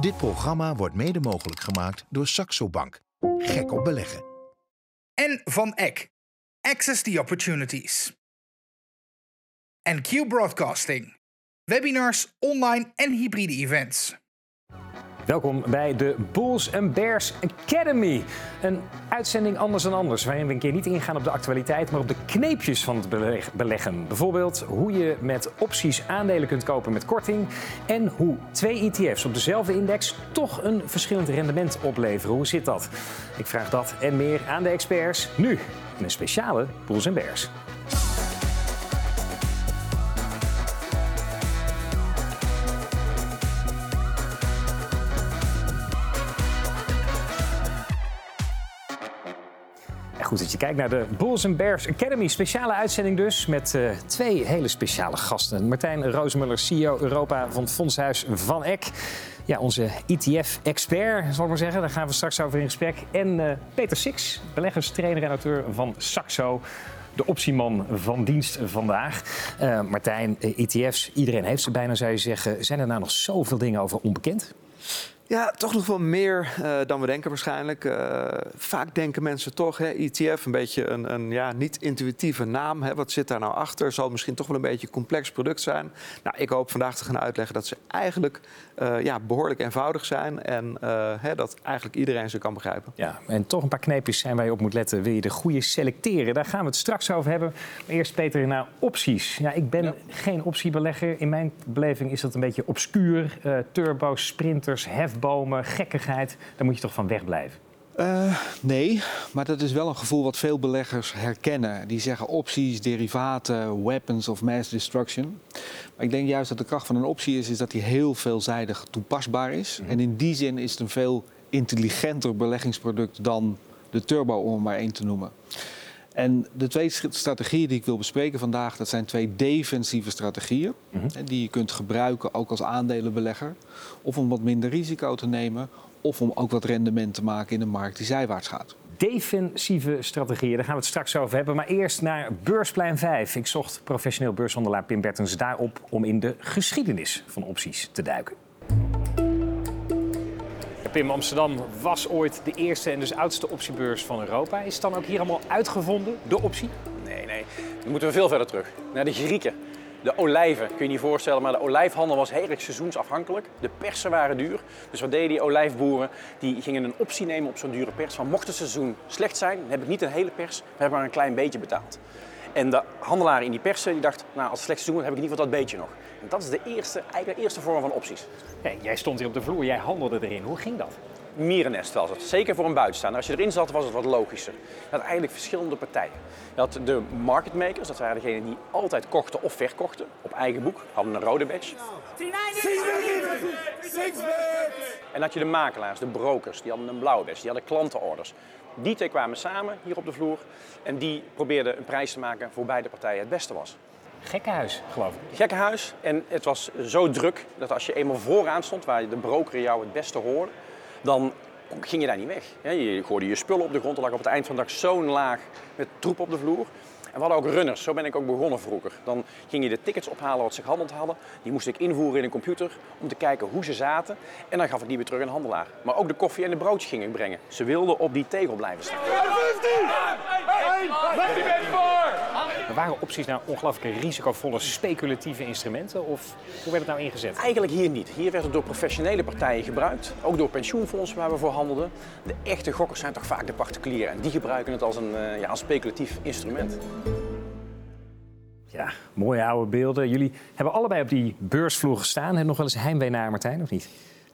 Dit programma wordt mede mogelijk gemaakt door Saxo Bank. Gek op beleggen. En van Eck. Access the Opportunities. En Q Broadcasting. Webinars, online en hybride events. Welkom bij de Bulls and Bears Academy. Een uitzending anders dan anders, waarin we een keer niet ingaan op de actualiteit, maar op de kneepjes van het beleg- beleggen. Bijvoorbeeld hoe je met opties aandelen kunt kopen met korting en hoe twee ETF's op dezelfde index toch een verschillend rendement opleveren. Hoe zit dat? Ik vraag dat en meer aan de experts nu in een speciale Bulls and Bears. Goed dat je kijkt naar de Bulls and Academy. Speciale uitzending dus met eh, twee hele speciale gasten. Martijn Roosmuller, CEO Europa van het Fondshuis Van Eck. Ja, onze ETF-expert, zal ik maar zeggen. Daar gaan we straks over in gesprek. En eh, Peter Six, beleggerstrainer en auteur van Saxo. De optieman van dienst vandaag. Eh, Martijn, ETF's, iedereen heeft ze bijna, zou je zeggen. Zijn er nou nog zoveel dingen over onbekend? Ja, toch nog wel meer eh, dan we denken waarschijnlijk. Eh, vaak denken mensen toch, hè, ETF, een beetje een, een ja, niet-intuïtieve naam. Hè. Wat zit daar nou achter? Zal misschien toch wel een beetje een complex product zijn. Nou, ik hoop vandaag te gaan uitleggen dat ze eigenlijk eh, ja, behoorlijk eenvoudig zijn. En eh, hè, dat eigenlijk iedereen ze kan begrijpen. Ja, en toch een paar kneepjes zijn waar je op moet letten. Wil je de goede selecteren? Daar gaan we het straks over hebben. Maar eerst, Peter, naar opties. Ja, ik ben geen optiebelegger. In mijn beleving is dat een beetje obscuur. Eh turbo's, sprinters, hefbomen, gekkigheid. Daar moet je toch van wegblijven. Eh, nee, maar dat is wel een gevoel wat veel beleggers herkennen. Die zeggen opties, derivaten, weapons of mass destruction. Maar ik denk juist dat de kracht van een optie is, is dat die heel veelzijdig toepasbaar is. En in die zin is het een veel intelligenter beleggingsproduct dan de turbo, om maar één te noemen. En de twee strategieën die ik wil bespreken vandaag, dat zijn twee defensieve strategieën. hè, Die je kunt gebruiken ook als aandelenbelegger. Of om wat minder risico te nemen. Of om ook wat rendement te maken in een markt die zijwaarts gaat. Defensieve strategieën, daar gaan we het straks over hebben. Maar eerst naar Beursplein 5. Ik zocht professioneel beurshandelaar Pim Bertens daarop om in de geschiedenis van opties te duiken. Pim, Amsterdam was ooit de eerste en dus oudste optiebeurs van Europa. Is het dan ook hier allemaal uitgevonden, de optie? Nee, nee. Dan moeten we veel verder terug. Naar de Grieken. De olijven, kun je je voorstellen, maar de olijfhandel was heel erg seizoensafhankelijk. De persen waren duur. Dus wat deden die olijfboeren? Die gingen een optie nemen op zo'n dure pers. Van mocht het seizoen slecht zijn, dan heb ik niet een hele pers, maar heb maar een klein beetje betaald. En de handelaren in die persen die dachten, nou als het slecht seizoen heb ik in ieder geval dat beetje nog. En dat is de eerste, eigenlijk de eerste vorm van opties. Nee, jij stond hier op de vloer, jij handelde erin. Hoe ging dat? mierennest was het. Zeker voor een buitenstaander. Als je erin zat, was het wat logischer. Je had eigenlijk verschillende partijen. Je had de market makers, dat waren degenen die altijd kochten of verkochten. Op eigen boek, hadden een rode badge. En dan had je de makelaars, de brokers, die hadden een blauwe badge. Die hadden klantenorders. Die twee kwamen samen hier op de vloer en die probeerden een prijs te maken voor beide partijen het beste was. Gekkenhuis, geloof ik. Gekkenhuis. En het was zo druk dat als je eenmaal vooraan stond, waar de broker jou het beste hoorde, dan ging je daar niet weg. Je gooide je spullen op de grond, er lag op het eind van de dag zo'n laag met troep op de vloer. En we hadden ook runners, zo ben ik ook begonnen vroeger. Dan ging je de tickets ophalen wat ze gehandeld hadden. Die moest ik invoeren in een computer om te kijken hoe ze zaten. En dan gaf ik die weer terug aan de handelaar. Maar ook de koffie en de broodjes ging ik brengen. Ze wilden op die tegel blijven staan. Maar waren opties nou ongelooflijk risicovolle speculatieve instrumenten? Of hoe werd het nou ingezet? Eigenlijk hier niet. Hier werd het door professionele partijen gebruikt. Ook door pensioenfondsen waar we voor handelden. De echte gokkers zijn toch vaak de particulieren. En die gebruiken het als een eh, ja, als speculatief instrument. Ja, mooie oude beelden. Jullie hebben allebei op die beursvloer gestaan. Hebben nog wel eens heimwee naar Martijn, of niet?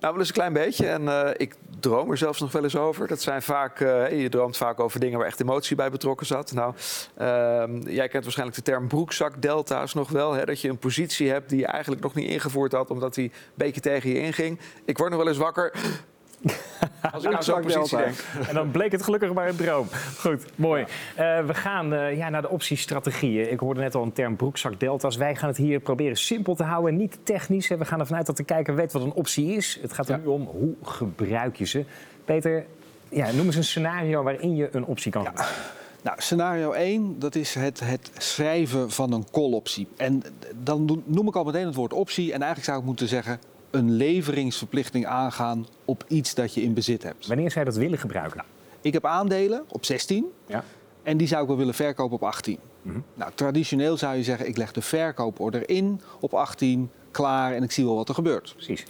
Nou, wel eens een klein beetje. En eh, ik droom er zelfs nog wel eens over. Dat zijn vaak, eh, je droomt vaak over dingen waar echt emotie bij betrokken zat. Nou, ehm, jij kent waarschijnlijk de term broekzakdelta's nog wel. Hè? Dat je een positie hebt die je eigenlijk nog niet ingevoerd had, omdat die een beetje tegen je inging. Ik word nog wel eens wakker. Als ik aan zo'n positie denk. En dan bleek het gelukkig maar een droom. Goed, mooi. Eh, we gaan eh, ja, naar de optiestrategieën. Ik hoorde net al een term broekzak delta's. Wij gaan het hier proberen simpel te houden, niet technisch. We gaan ervan uit dat de kijker weet wat een optie is. Het gaat er nu om hoe gebruik je ze. Peter, ja, noem eens een scenario waarin je een optie kan gebruiken. Nou, scenario 1, dat is het, het schrijven van een call-optie. En dan noem ik al meteen het woord optie. En eigenlijk zou ik moeten zeggen een leveringsverplichting aangaan op iets dat je in bezit hebt. Wanneer zou je dat willen gebruiken? Ik heb aandelen op 16 Ja. en die zou ik wel willen verkopen op 18. Nou, traditioneel zou je zeggen, ik leg de verkooporder in op 18, klaar en ik zie wel wat er gebeurt. Precies.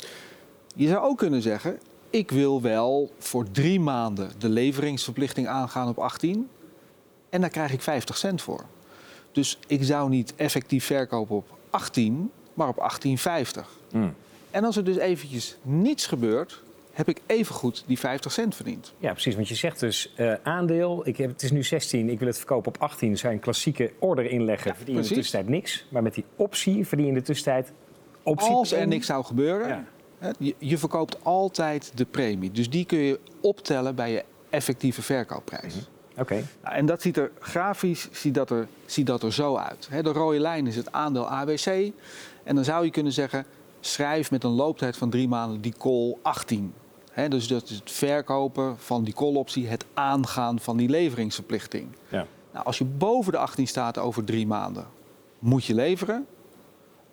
Je zou ook kunnen zeggen, ik wil wel voor drie maanden de leveringsverplichting aangaan op 18 en daar krijg ik 50 cent voor. Dus ik zou niet effectief verkopen op 18, maar op 18,50. Hmm. En als er dus eventjes niets gebeurt, heb ik evengoed die 50 cent verdiend. Ja, precies. Want je zegt dus eh, aandeel, ik heb, het is nu 16, ik wil het verkopen op 18. Zou je een klassieke order inleggen, verdien je in de tussentijd niks. Maar met die optie verdien je in de tussentijd optie. Als er niks zou gebeuren, Ja. hè, je, je verkoopt altijd de premie. Dus die kun je optellen bij je effectieve verkoopprijs. Oké. Nou, en dat ziet er grafisch ziet dat er, ziet dat er zo uit. Hè, de rode lijn is het aandeel ABC. En dan zou je kunnen zeggen, schrijf met een looptijd van drie maanden die call 18. Hè, dus dat is het verkopen van die call-optie, het aangaan van die leveringsverplichting. Ja. Nou, als je boven de 18 staat over drie maanden, moet je leveren.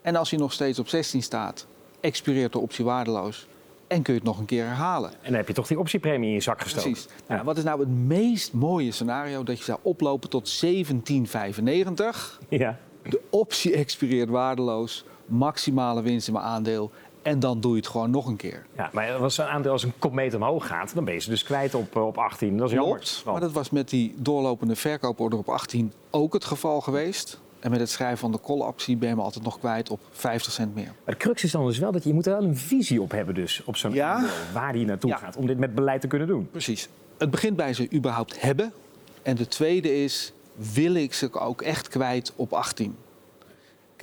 En als je nog steeds op 16 staat, expireert de optie waardeloos en kun je het nog een keer herhalen. En dan heb je toch die optiepremie in je zak gestoken. Precies. Nou, wat is nou het meest mooie scenario? Dat je zou oplopen tot 1795. Ja. De optie expireert waardeloos. Maximale winst in mijn aandeel. En dan doe je het gewoon nog een keer. ja. Maar als een aandeel als een komeet omhoog gaat, dan ben je ze dus kwijt op, eh, op 18. Dat is jammer. Klopt. Maar dat was met die doorlopende verkooporder op 18 ook het geval geweest. En met het schrijven van de call-optie ben je me altijd nog kwijt op 50 cent meer. Maar de crux is dan dus wel dat je, je moet er wel een visie op hebben dus, op zo'n Ja. waar die naartoe Ja. gaat, om dit met beleid te kunnen doen. Precies. Het begint bij ze überhaupt hebben. En de tweede is, wil ik ze ook echt kwijt op 18?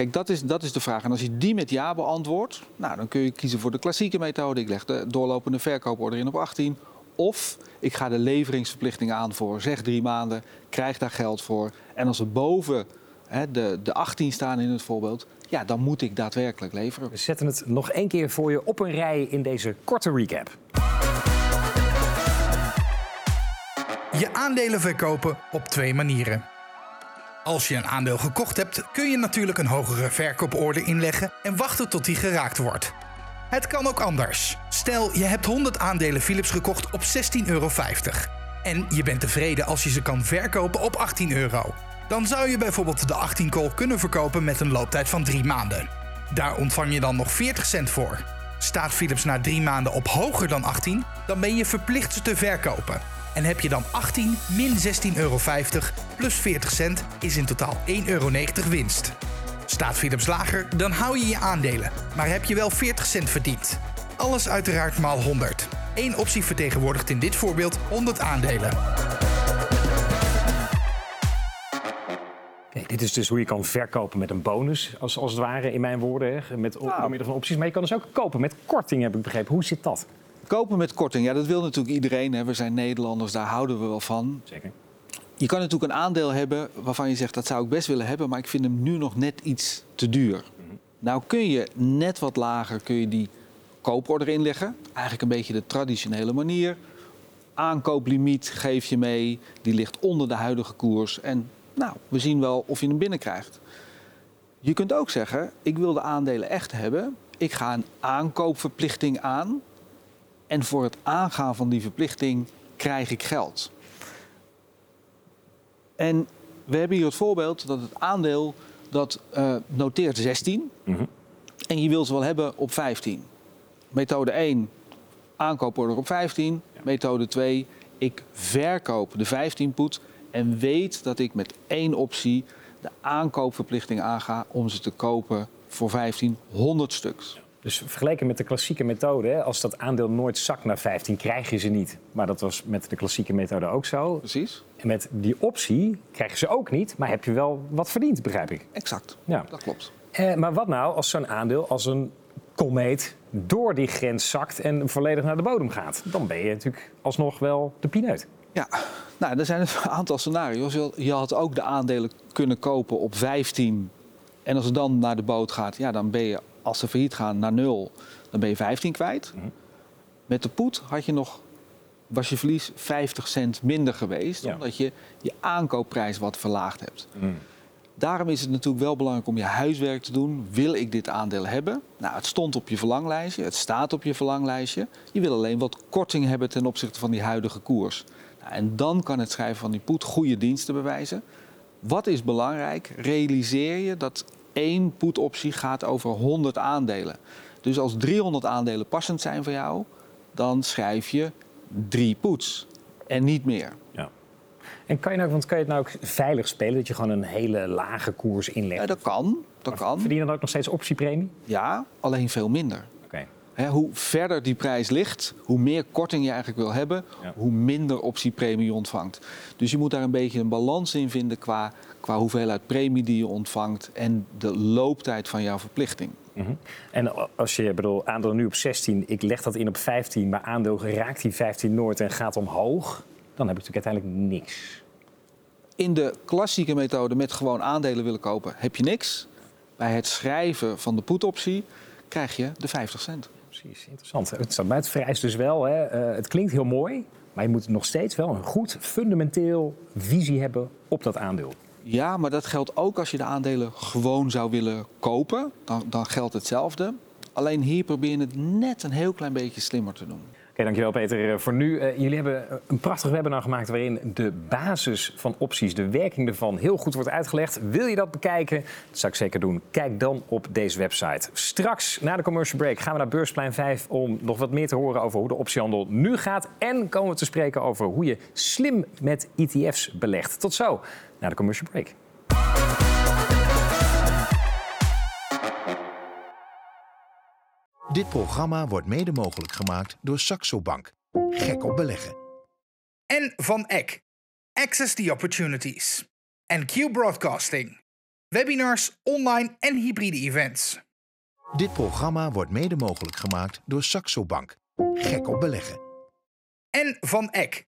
Kijk, dat is, dat is de vraag. En als je die met ja beantwoordt, nou, dan kun je kiezen voor de klassieke methode. Ik leg de doorlopende verkooporder in op 18. Of ik ga de leveringsverplichting aan voor zeg drie maanden, krijg daar geld voor. En als we boven hè, de, de 18 staan in het voorbeeld, ja, dan moet ik daadwerkelijk leveren. We zetten het nog één keer voor je op een rij in deze korte recap. Je aandelen verkopen op twee manieren. Als je een aandeel gekocht hebt, kun je natuurlijk een hogere verkooporder inleggen en wachten tot die geraakt wordt. Het kan ook anders. Stel, je hebt 100 aandelen Philips gekocht op 16,50 euro. En je bent tevreden als je ze kan verkopen op 18 euro. Dan zou je bijvoorbeeld de 18 call kunnen verkopen met een looptijd van 3 maanden. Daar ontvang je dan nog 40 cent voor. Staat Philips na 3 maanden op hoger dan 18, dan ben je verplicht ze te verkopen. En heb je dan 18 min 16,50 euro plus 40 cent is in totaal 1,90 euro winst. Staat Philips lager, dan hou je je aandelen, maar heb je wel 40 cent verdiend. Alles uiteraard maal 100. Eén optie vertegenwoordigt in dit voorbeeld 100 aandelen. Kijk, dit is dus hoe je kan verkopen met een bonus, als, als het ware, in mijn woorden, hè, met, door middel van opties. Maar je kan dus ook kopen met korting, heb ik begrepen. Hoe zit dat? Kopen met korting, ja, dat wil natuurlijk iedereen. Hè. We zijn Nederlanders, daar houden we wel van. Zeker. Je kan natuurlijk een aandeel hebben waarvan je zegt dat zou ik best willen hebben, maar ik vind hem nu nog net iets te duur. Nou kun je net wat lager kun je die kooporder inleggen. Eigenlijk een beetje de traditionele manier. Aankooplimiet geef je mee, die ligt onder de huidige koers. En nou, we zien wel of je hem binnenkrijgt. Je kunt ook zeggen, ik wil de aandelen echt hebben. Ik ga een aankoopverplichting aan. En voor het aangaan van die verplichting krijg ik geld. En we hebben hier het voorbeeld dat het aandeel dat eh, noteert 16 Mhm. en je wil ze wel hebben op 15. Methode 1, aankooporder op 15. Methode 2, ik verkoop de 15 poet en weet dat ik met één optie de aankoopverplichting aanga om ze te kopen voor 1500 stuks. Dus vergeleken met de klassieke methode, als dat aandeel nooit zakt naar 15, krijg je ze niet. Maar dat was met de klassieke methode ook zo. Precies? En met die optie krijg je ze ook niet, maar heb je wel wat verdiend, begrijp ik. Exact. Ja. Dat klopt. Eh, maar wat nou als zo'n aandeel als een komeet door die grens zakt en volledig naar de bodem gaat? Dan ben je natuurlijk alsnog wel de pineut. Ja, nou, er zijn een aantal scenario's. Je had- Je had ook de aandelen kunnen kopen op 15. En als het dan naar de boot gaat, ja, dan ben je, als ze failliet gaan, naar nul. Dan ben je 15 kwijt. Mhm. Met de poet had je nog, was je verlies 50 cent minder geweest. Ja. Omdat je je aankoopprijs wat verlaagd hebt. Daarom is het natuurlijk wel belangrijk om je huiswerk te doen. Wil ik dit aandeel hebben? Nou, het stond op je verlanglijstje, het staat op je verlanglijstje. Je wil alleen wat korting hebben ten opzichte van die huidige koers. Nou, en dan kan het schrijven van die poet goede diensten bewijzen. Wat is belangrijk? Realiseer je dat één poetoptie gaat over 100 aandelen. Dus als 300 aandelen passend zijn voor jou, dan schrijf je drie poets en niet meer. Ja. En kan je, nou, want kan je het nou ook veilig spelen, dat je gewoon een hele lage koers inlegt? Ja, dat kan. Dat kan. Verdien je dan ook nog steeds optiepremie? Ja, alleen veel minder. Hè, hoe verder die prijs ligt, hoe meer korting je eigenlijk wil hebben, Ja. hoe minder optiepremie je ontvangt. Dus je moet daar een beetje een balans in vinden qua, qua hoeveelheid premie die je ontvangt en de looptijd van jouw verplichting. Mhm. En als je, bedoel, aandeel nu op 16, ik leg dat in op 15, maar aandeel raakt die 15 nooit en gaat omhoog, dan heb ik natuurlijk uiteindelijk niks. In de klassieke methode met gewoon aandelen willen kopen heb je niks. Bij het schrijven van de put-optie krijg je de 50 cent. Precies, interessant. Het buiten vereist dus wel, hè, eh, het klinkt heel mooi, maar je moet nog steeds wel een goed fundamenteel visie hebben op dat aandeel. Ja, maar dat geldt ook als je de aandelen gewoon zou willen kopen. Dan geldt hetzelfde. Alleen hier probeer je het net een heel klein beetje slimmer te doen. Oké, dankjewel Peter. Eh, Voor nu, eh, jullie hebben eh, een prachtig webinar gemaakt waarin de basis van opties, de werking ervan, heel goed wordt uitgelegd. Wil je dat bekijken? Dat zou ik zeker doen. Kijk dan op deze website. Straks, na de commercial break, gaan we naar Beursplein 5 om nog wat meer te horen over hoe de optiehandel nu gaat. En komen we te spreken over hoe je slim met ETF's belegt. Tot zo, na de commercial break. Dit programma wordt mede mogelijk gemaakt door Saxo Bank. Gek op beleggen. En van Eck. Access the Opportunities. En Q Broadcasting. Webinars, online en hybride events. Dit programma wordt mede mogelijk gemaakt door Saxo Bank. Gek op beleggen. En van Eck.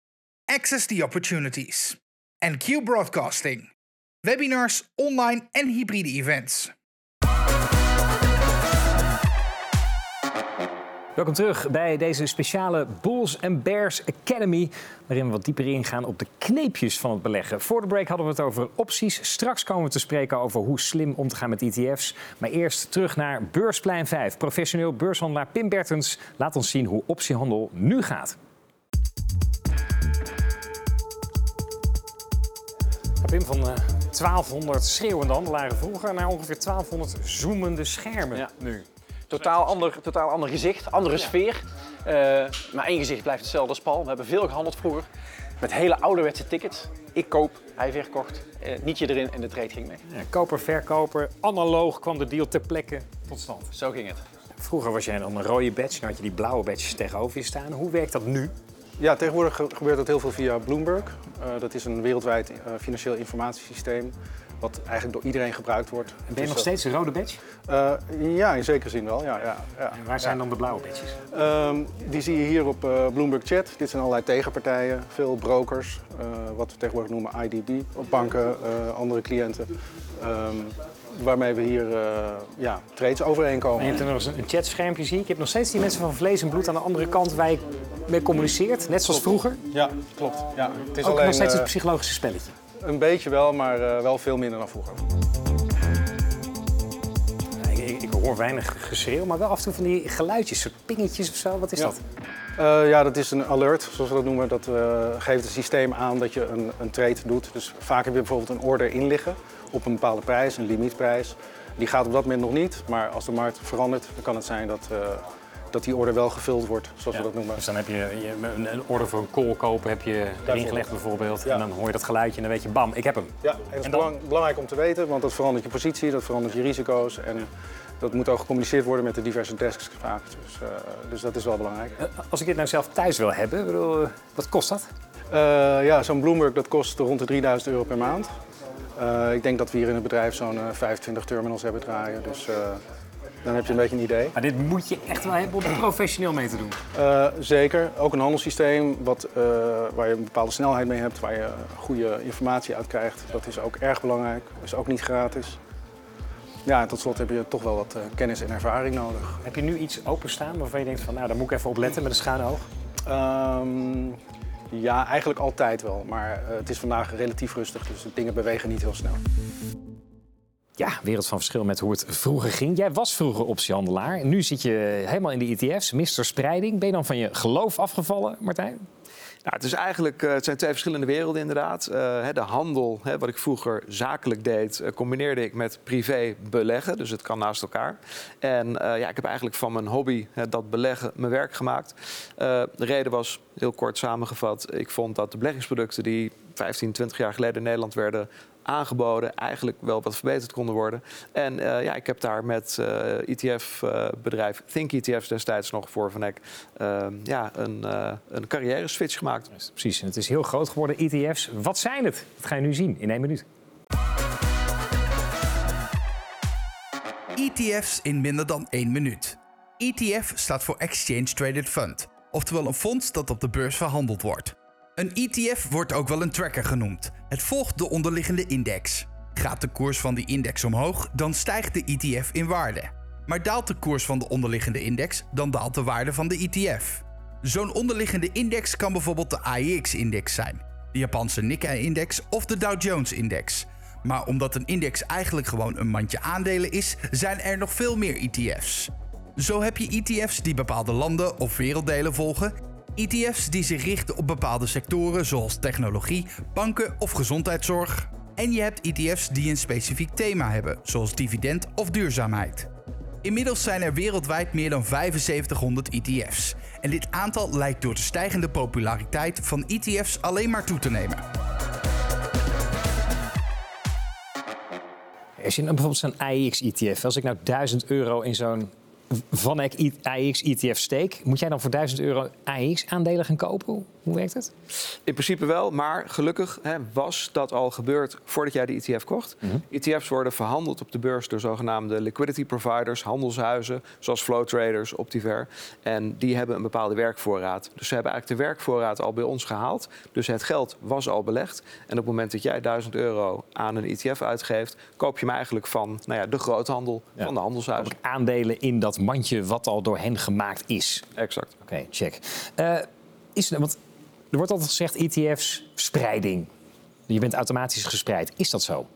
Access the Opportunities. En Q Broadcasting. Webinars, online en hybride events. Welkom terug bij deze speciale Bulls and Bears Academy. Waarin we wat dieper ingaan op de kneepjes van het beleggen. Voor de break hadden we het over opties. Straks komen we te spreken over hoe slim om te gaan met ETF's. Maar eerst terug naar Beursplein 5. Professioneel beurshandelaar Pim Bertens laat ons zien hoe optiehandel nu gaat. Pim, van eh, 1200 schreeuwende handelaren vroeger naar ongeveer 1200 zoemende schermen Ja. nu. Totaal ander, totaal ander gezicht, andere sfeer. Eh, maar één gezicht blijft hetzelfde als Paul. We hebben veel gehandeld vroeger met hele ouderwetse tickets. Ik koop, hij verkocht, eh, nietje erin en de trade ging mee. Ja, koper, verkoper, analoog kwam de deal ter plekke tot stand. Zo ging het. Vroeger was jij dan een rode badge, dan had je die blauwe badges tegenover je staan. Hoe werkt dat nu? Ja, tegenwoordig ge- gebeurt dat heel veel via Bloomberg. Eh, dat is een wereldwijd financieel informatiesysteem wat eigenlijk door iedereen gebruikt wordt. Ben je nog steeds een rode badge? Uh, ja, in zekere zin wel. Ja, ja, ja. En waar zijn dan de blauwe badges? Ehm, die zie je hier op eh, Bloomberg Chat. Dit zijn allerlei tegenpartijen, veel brokers, eh, wat we tegenwoordig noemen IDB, op banken, eh, andere cliënten. Ehm, waarmee we hier eh, ja, trades En je overeenkomen. hebt er nog eens een chatschermpje, zie ik. Je hebt nog steeds die mensen van vlees en bloed aan de andere kant waar je mee communiceert. Net zoals vroeger. Ja, klopt. Ja, het is Ook alleen nog steeds eh, het psychologische spelletje. Een beetje wel, maar eh, wel veel minder dan vroeger. Ik, ik, ik hoor weinig geschreeuw, maar wel af en toe van die geluidjes, soort pingetjes of zo. Wat is Ja. dat? Eh, ja, dat is een alert, zoals we dat noemen. Dat eh, geeft het systeem aan dat je een, een trade doet. Dus vaak heb je bijvoorbeeld een order in liggen op een bepaalde prijs, een limietprijs. Die gaat op dat moment nog niet, maar als de markt verandert, dan kan het zijn dat, dat die order wel gevuld wordt, zoals we dat noemen. Dus dan heb je, je een, order voor een call kopen, heb je erin gelegd bijvoorbeeld. Ja. En dan hoor je dat geluidje en dan weet je, bam, ik heb hem. Ja, en dat is En dan- belang- belangrijk om te weten, want dat verandert je positie, dat verandert je risico's. En dat moet ook gecommuniceerd worden met de diverse desks vaak. Dus, eh, dus dat is wel belangrijk. Eh, Als ik dit nou zelf thuis wil hebben, bedoel, eh, wat kost dat? Ja, zo'n Bloomberg dat kost rond de 3000 euro per maand. Ik denk dat we hier in het bedrijf zo'n eh, 25 terminals hebben draaien. Dus dan heb je een beetje een idee. Maar dit moet je echt wel hebben om professioneel mee te doen. Eh, zeker. Ook een handelssysteem wat, eh, waar je een bepaalde snelheid mee hebt, waar je goede informatie uit krijgt. Dat is ook erg belangrijk. is ook niet gratis. Ja, en tot slot heb je toch wel wat eh, kennis en ervaring nodig. Heb je nu iets openstaan waarvan je denkt van, nou, daar moet ik even op letten met een schuin oog? Ehm, ja, eigenlijk altijd wel. Maar het is vandaag relatief rustig, dus de dingen bewegen niet heel snel. Ja, wereld van verschil met hoe het vroeger ging. Jij was vroeger optiehandelaar. Nu zit je helemaal in de ETF's, Mister Spreiding. Ben je dan van je geloof afgevallen, Martijn? Nou, het, is eigenlijk, eh, het zijn twee verschillende werelden inderdaad. Eh, de handel, wat ik vroeger zakelijk deed, eh, combineerde ik met privé beleggen. Dus het kan naast elkaar. En ja, ik heb eigenlijk van mijn hobby, dat beleggen, mijn werk gemaakt. de reden was, heel kort samengevat, ik vond dat de beleggingsproducten die 15, 20 jaar geleden in Nederland werden aangeboden, eigenlijk wel wat verbeterd konden worden. En uh, ja, ik heb daar met uh, eh, ETF-bedrijf uh, Think ETF's destijds nog voor Van Eck ehm, ja, een, uh, een carrière switch gemaakt. Precies, en het is heel groot geworden, ETF's. Wat zijn het? Dat ga je nu zien in één minuut. ETF's in minder dan één minuut. ETF staat voor Exchange Traded Fund, oftewel een fonds dat op de beurs verhandeld wordt. Een ETF wordt ook wel een tracker genoemd. Het volgt de onderliggende index. Gaat de koers van die index omhoog, dan stijgt de ETF in waarde. Maar daalt de koers van de onderliggende index, dan daalt de waarde van de ETF. Zo'n onderliggende index kan bijvoorbeeld de AEX-index zijn, de Japanse Nikkei-index of de Dow Jones-index. Maar omdat een index eigenlijk gewoon een mandje aandelen is, zijn er nog veel meer ETF's. Zo heb je ETF's die bepaalde landen of werelddelen volgen ETF's die zich richten op bepaalde sectoren zoals technologie, banken of gezondheidszorg. En je hebt ETF's die een specifiek thema hebben, zoals dividend of duurzaamheid. Inmiddels zijn er wereldwijd meer dan 7500 ETF's. En dit aantal lijkt door de stijgende populariteit van ETF's alleen maar toe te nemen. Als je bijvoorbeeld zo'n AIX-ETF, als ik nou 1000 euro in zo'n van AX ETF steek, moet jij dan voor 1000 euro AX aandelen gaan kopen? Hoe werkt het? In principe wel, maar gelukkig hè, was dat al gebeurd voordat jij de ETF kocht. Mhm. ETF's worden verhandeld op de beurs door zogenaamde liquidity providers, handelshuizen, zoals flow traders, Optiver. En die hebben een bepaalde werkvoorraad. Dus ze hebben eigenlijk de werkvoorraad al bij ons gehaald. Dus het geld was al belegd. En op het moment dat jij 1000 euro aan een ETF uitgeeft, koop je hem eigenlijk van nou ja, de groothandel, van de handelshuizen. Aandelen in dat mandje wat al door hen gemaakt is. Exact. Oké, check. Uh, is, want er wordt altijd gezegd ETF's spreiding. Je bent automatisch gespreid. Is dat zo?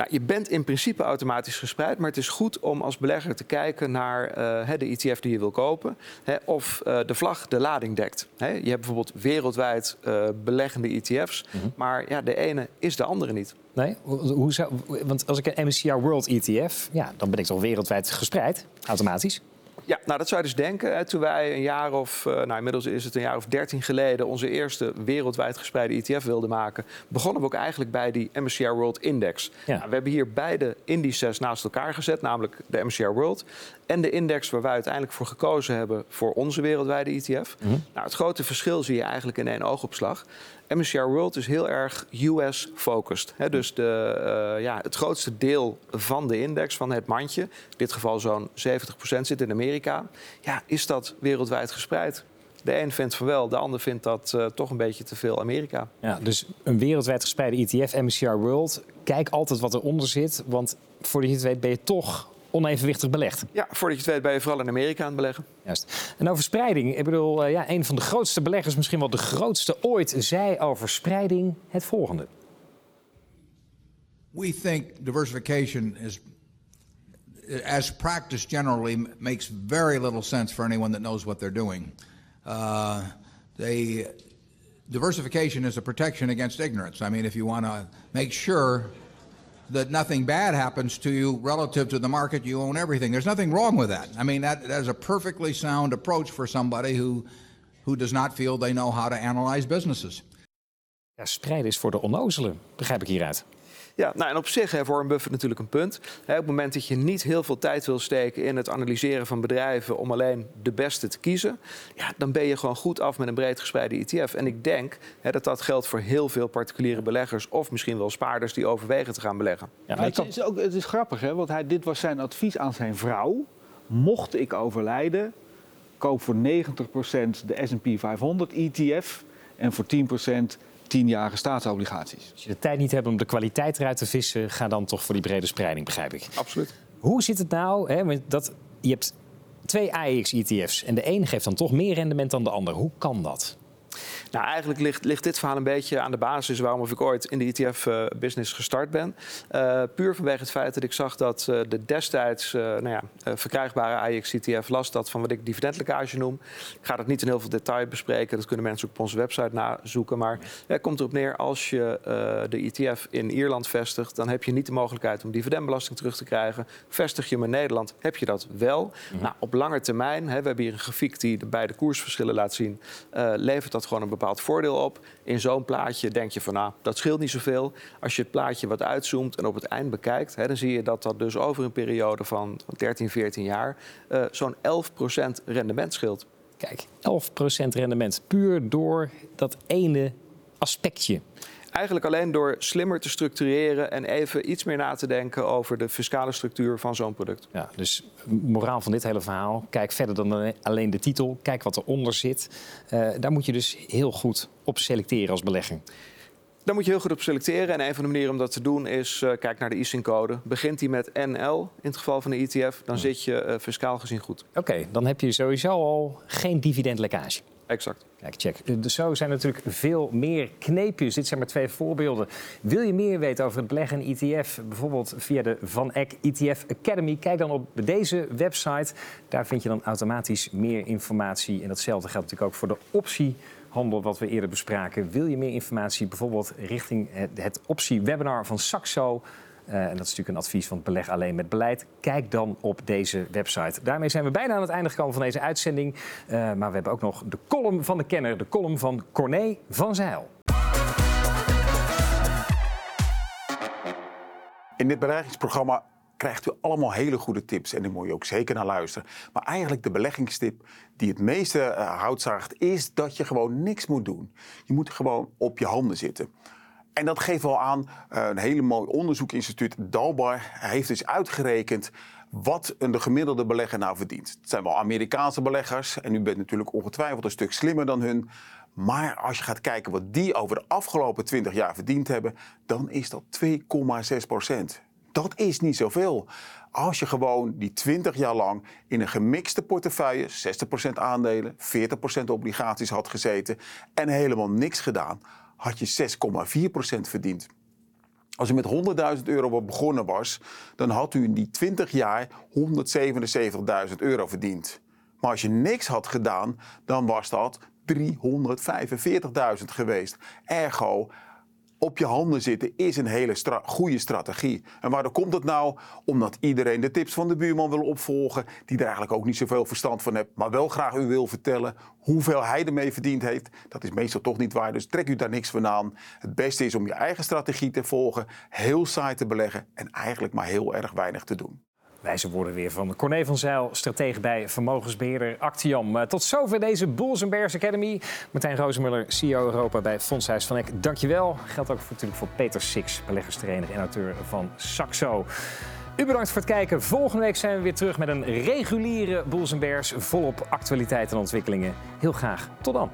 Nou, je bent in principe automatisch gespreid, maar het is goed om als belegger te kijken naar uh, de ETF die je wil kopen. Hè, of uh, de vlag de lading dekt. Hè, je hebt bijvoorbeeld wereldwijd uh, beleggende ETF's, mm -hmm. maar ja, de ene is de andere niet. Nee, hoe zou, want als ik een MSCI World ETF, ja, dan ben ik toch wereldwijd gespreid, automatisch? Ja, nou dat zou je dus denken. Toen wij een jaar of, uh, nou inmiddels is het een jaar of dertien geleden, onze eerste wereldwijd gespreide ETF wilden maken, begonnen we ook eigenlijk bij die MSCI World Index. Ja. Nou, we hebben hier beide indices naast elkaar gezet, namelijk de MSCI World en de index waar wij uiteindelijk voor gekozen hebben voor onze wereldwijde ETF. Mhm. Nou, het grote verschil zie je eigenlijk in één oogopslag. MSCI World is heel erg US-focused. Dus de, uh, ja, het grootste deel van de index, van het mandje, in dit geval zo'n 70% zit in Amerika. Ja, is dat wereldwijd gespreid? De een vindt van wel, de ander vindt dat uh, toch een beetje te veel Amerika. Ja, dus een wereldwijd gespreide ETF, MSCI World. Kijk altijd wat eronder zit, want voordat je het weet ben je toch onevenwichtig belegd. Ja, voordat je het weet ben je vooral in Amerika aan het beleggen. Juist. En over spreiding. Ik bedoel, uh, ja, een van de grootste beleggers, misschien wel de grootste ooit, zei over spreiding het volgende. We think diversification is as practice generally makes very little sense for anyone that knows what they're doing. Uh, they diversification is a protection against ignorance. I mean, if you want to make sure that nothing bad happens to you relative to the market, you own everything. There's nothing wrong with that. I mean, that, that is a perfectly sound approach for somebody who, who does not feel they know how to analyze businesses. Ja, spreiden is voor de onnozelen, begrijp ik hieruit. Ja, nou en op zich heeft Warren Buffett natuurlijk een punt. op het moment dat je niet heel veel tijd wil steken in het analyseren van bedrijven om alleen de beste te kiezen, ja, dan ben je gewoon goed af met een breed gespreide ETF. En ik denk dat dat geldt voor heel veel particuliere beleggers of misschien wel spaarders die overwegen te gaan beleggen. Ja, het, is ook, het is grappig, hè? want hij, dit was zijn advies aan zijn vrouw. Mocht ik overlijden, koop voor 90% de S&P 500 ETF en voor 10% tienjarige staatsobligaties. Als je de tijd niet hebt om de kwaliteit eruit te vissen, ga dan toch voor die brede spreiding, begrijp ik. Absoluut. Hoe zit het nou? Hè, dat, je hebt twee AEX-ETF's en de een geeft dan toch meer rendement dan de ander. Hoe kan dat? Nou, eigenlijk ligt, ligt dit verhaal een beetje aan de basis waarom ik ooit in de ETF-business gestart ben. Uh, puur vanwege het feit dat ik zag dat uh, de destijds uh, nou ja, verkrijgbare AX-ETF last dat van wat ik dividendlekkage noem. Ik ga dat niet in heel veel detail bespreken, dat kunnen mensen ook op onze website nazoeken. Maar het komt erop neer, als je de ETF in Ierland vestigt, dan heb je niet de mogelijkheid om dividendbelasting terug te krijgen. Vestig je hem in Nederland, heb je dat wel. Mhm. Nou, op lange termijn, hè, we hebben hier een grafiek die de beide koersverschillen laat zien, levert dat gewoon een bepaald voordeel op. In zo'n plaatje denk je van nou, dat scheelt niet zoveel. Als je het plaatje wat uitzoomt en op het eind bekijkt, hè, dan zie je dat dat dus over een periode van 13, 14 jaar uh, zo'n 11% rendement scheelt. Kijk, 11% rendement puur door dat ene aspectje. Eigenlijk alleen door slimmer te structureren en even iets meer na te denken over de fiscale structuur van zo'n product. Ja, dus moraal van dit hele verhaal, kijk verder dan alleen de titel, kijk wat eronder zit. Uh, daar moet je dus heel goed op selecteren als belegger. Daar moet je heel goed op selecteren. En een van de manieren om dat te doen is, uh, kijk naar de ISIN-code. Begint die met NL in het geval van de ETF, dan zit je uh, fiscaal gezien goed. Oké, dan heb je sowieso al geen dividendlekkage. Exact. Kijk, check. Dus zo zijn natuurlijk veel meer kneepjes. Dit zijn maar twee voorbeelden. Wil je meer weten over het beleggen in ETF, bijvoorbeeld via de Van Eck ETF Academy, kijk dan op deze website. Daar vind je dan automatisch meer informatie. En datzelfde geldt natuurlijk ook voor de optiehandel, wat we eerder bespraken. Wil je meer informatie, bijvoorbeeld richting het optie-webinar van Saxo? Uh, en dat is natuurlijk een advies van beleg alleen met beleid. Kijk dan op deze website. Daarmee zijn we bijna aan het einde gekomen van deze uitzending. Uh, maar we hebben ook nog de column van de kenner, de column van Corné van Zijl. In dit beleggingsprogramma krijgt u allemaal hele goede tips en daar moet je ook zeker naar luisteren. Maar eigenlijk de beleggingstip die het meeste uh, houtzaagt is dat je gewoon niks moet doen. Je moet gewoon op je handen zitten. En dat geeft wel aan, eh, een hele mooi onderzoekinstituut, Dalbar, heeft dus uitgerekend wat een de gemiddelde belegger nou verdient. Het zijn wel Amerikaanse beleggers en u bent natuurlijk ongetwijfeld een stuk slimmer dan hun. Maar als je gaat kijken wat die over de afgelopen 20 jaar verdiend hebben, dan is dat 2,6 procent. Dat is niet zoveel. Als je gewoon die 20 jaar lang in een gemixte portefeuille, 60% aandelen, 40% obligaties had gezeten en helemaal niks gedaan, had je 6,4% verdiend. Als u met 100.000 euro begonnen was, dan had u in die 20 jaar 177.000 euro verdiend. Maar als je niks had gedaan, dan was dat 345.000 geweest. Ergo, op je handen zitten is een hele goede strategie. En waarom komt het nou? Omdat iedereen de tips van de buurman wil opvolgen, die er eigenlijk ook niet zoveel verstand van heeft, maar wel graag u wil vertellen hoeveel hij ermee verdiend heeft. Dat is meestal toch niet waar, dus trek u daar niks van aan. Het beste is om je eigen strategie te volgen, heel saai te beleggen en eigenlijk maar heel erg weinig te doen. Wijze woorden weer van Corné van Zijl, stratege bij vermogensbeheerder Actiam. Eh, tot zover deze Bulls Bears Academy. Martijn Rozenmuller, CEO Europa bij Fondshuis van Eck. Dankjewel. Geldt ook natuurlijk voor Peter Six, beleggerstrainer en auteur van Saxo. U bedankt voor het kijken. Volgende week zijn we weer terug met een reguliere Bulls Bears volop actualiteit en ontwikkelingen. Heel graag. Tot dan.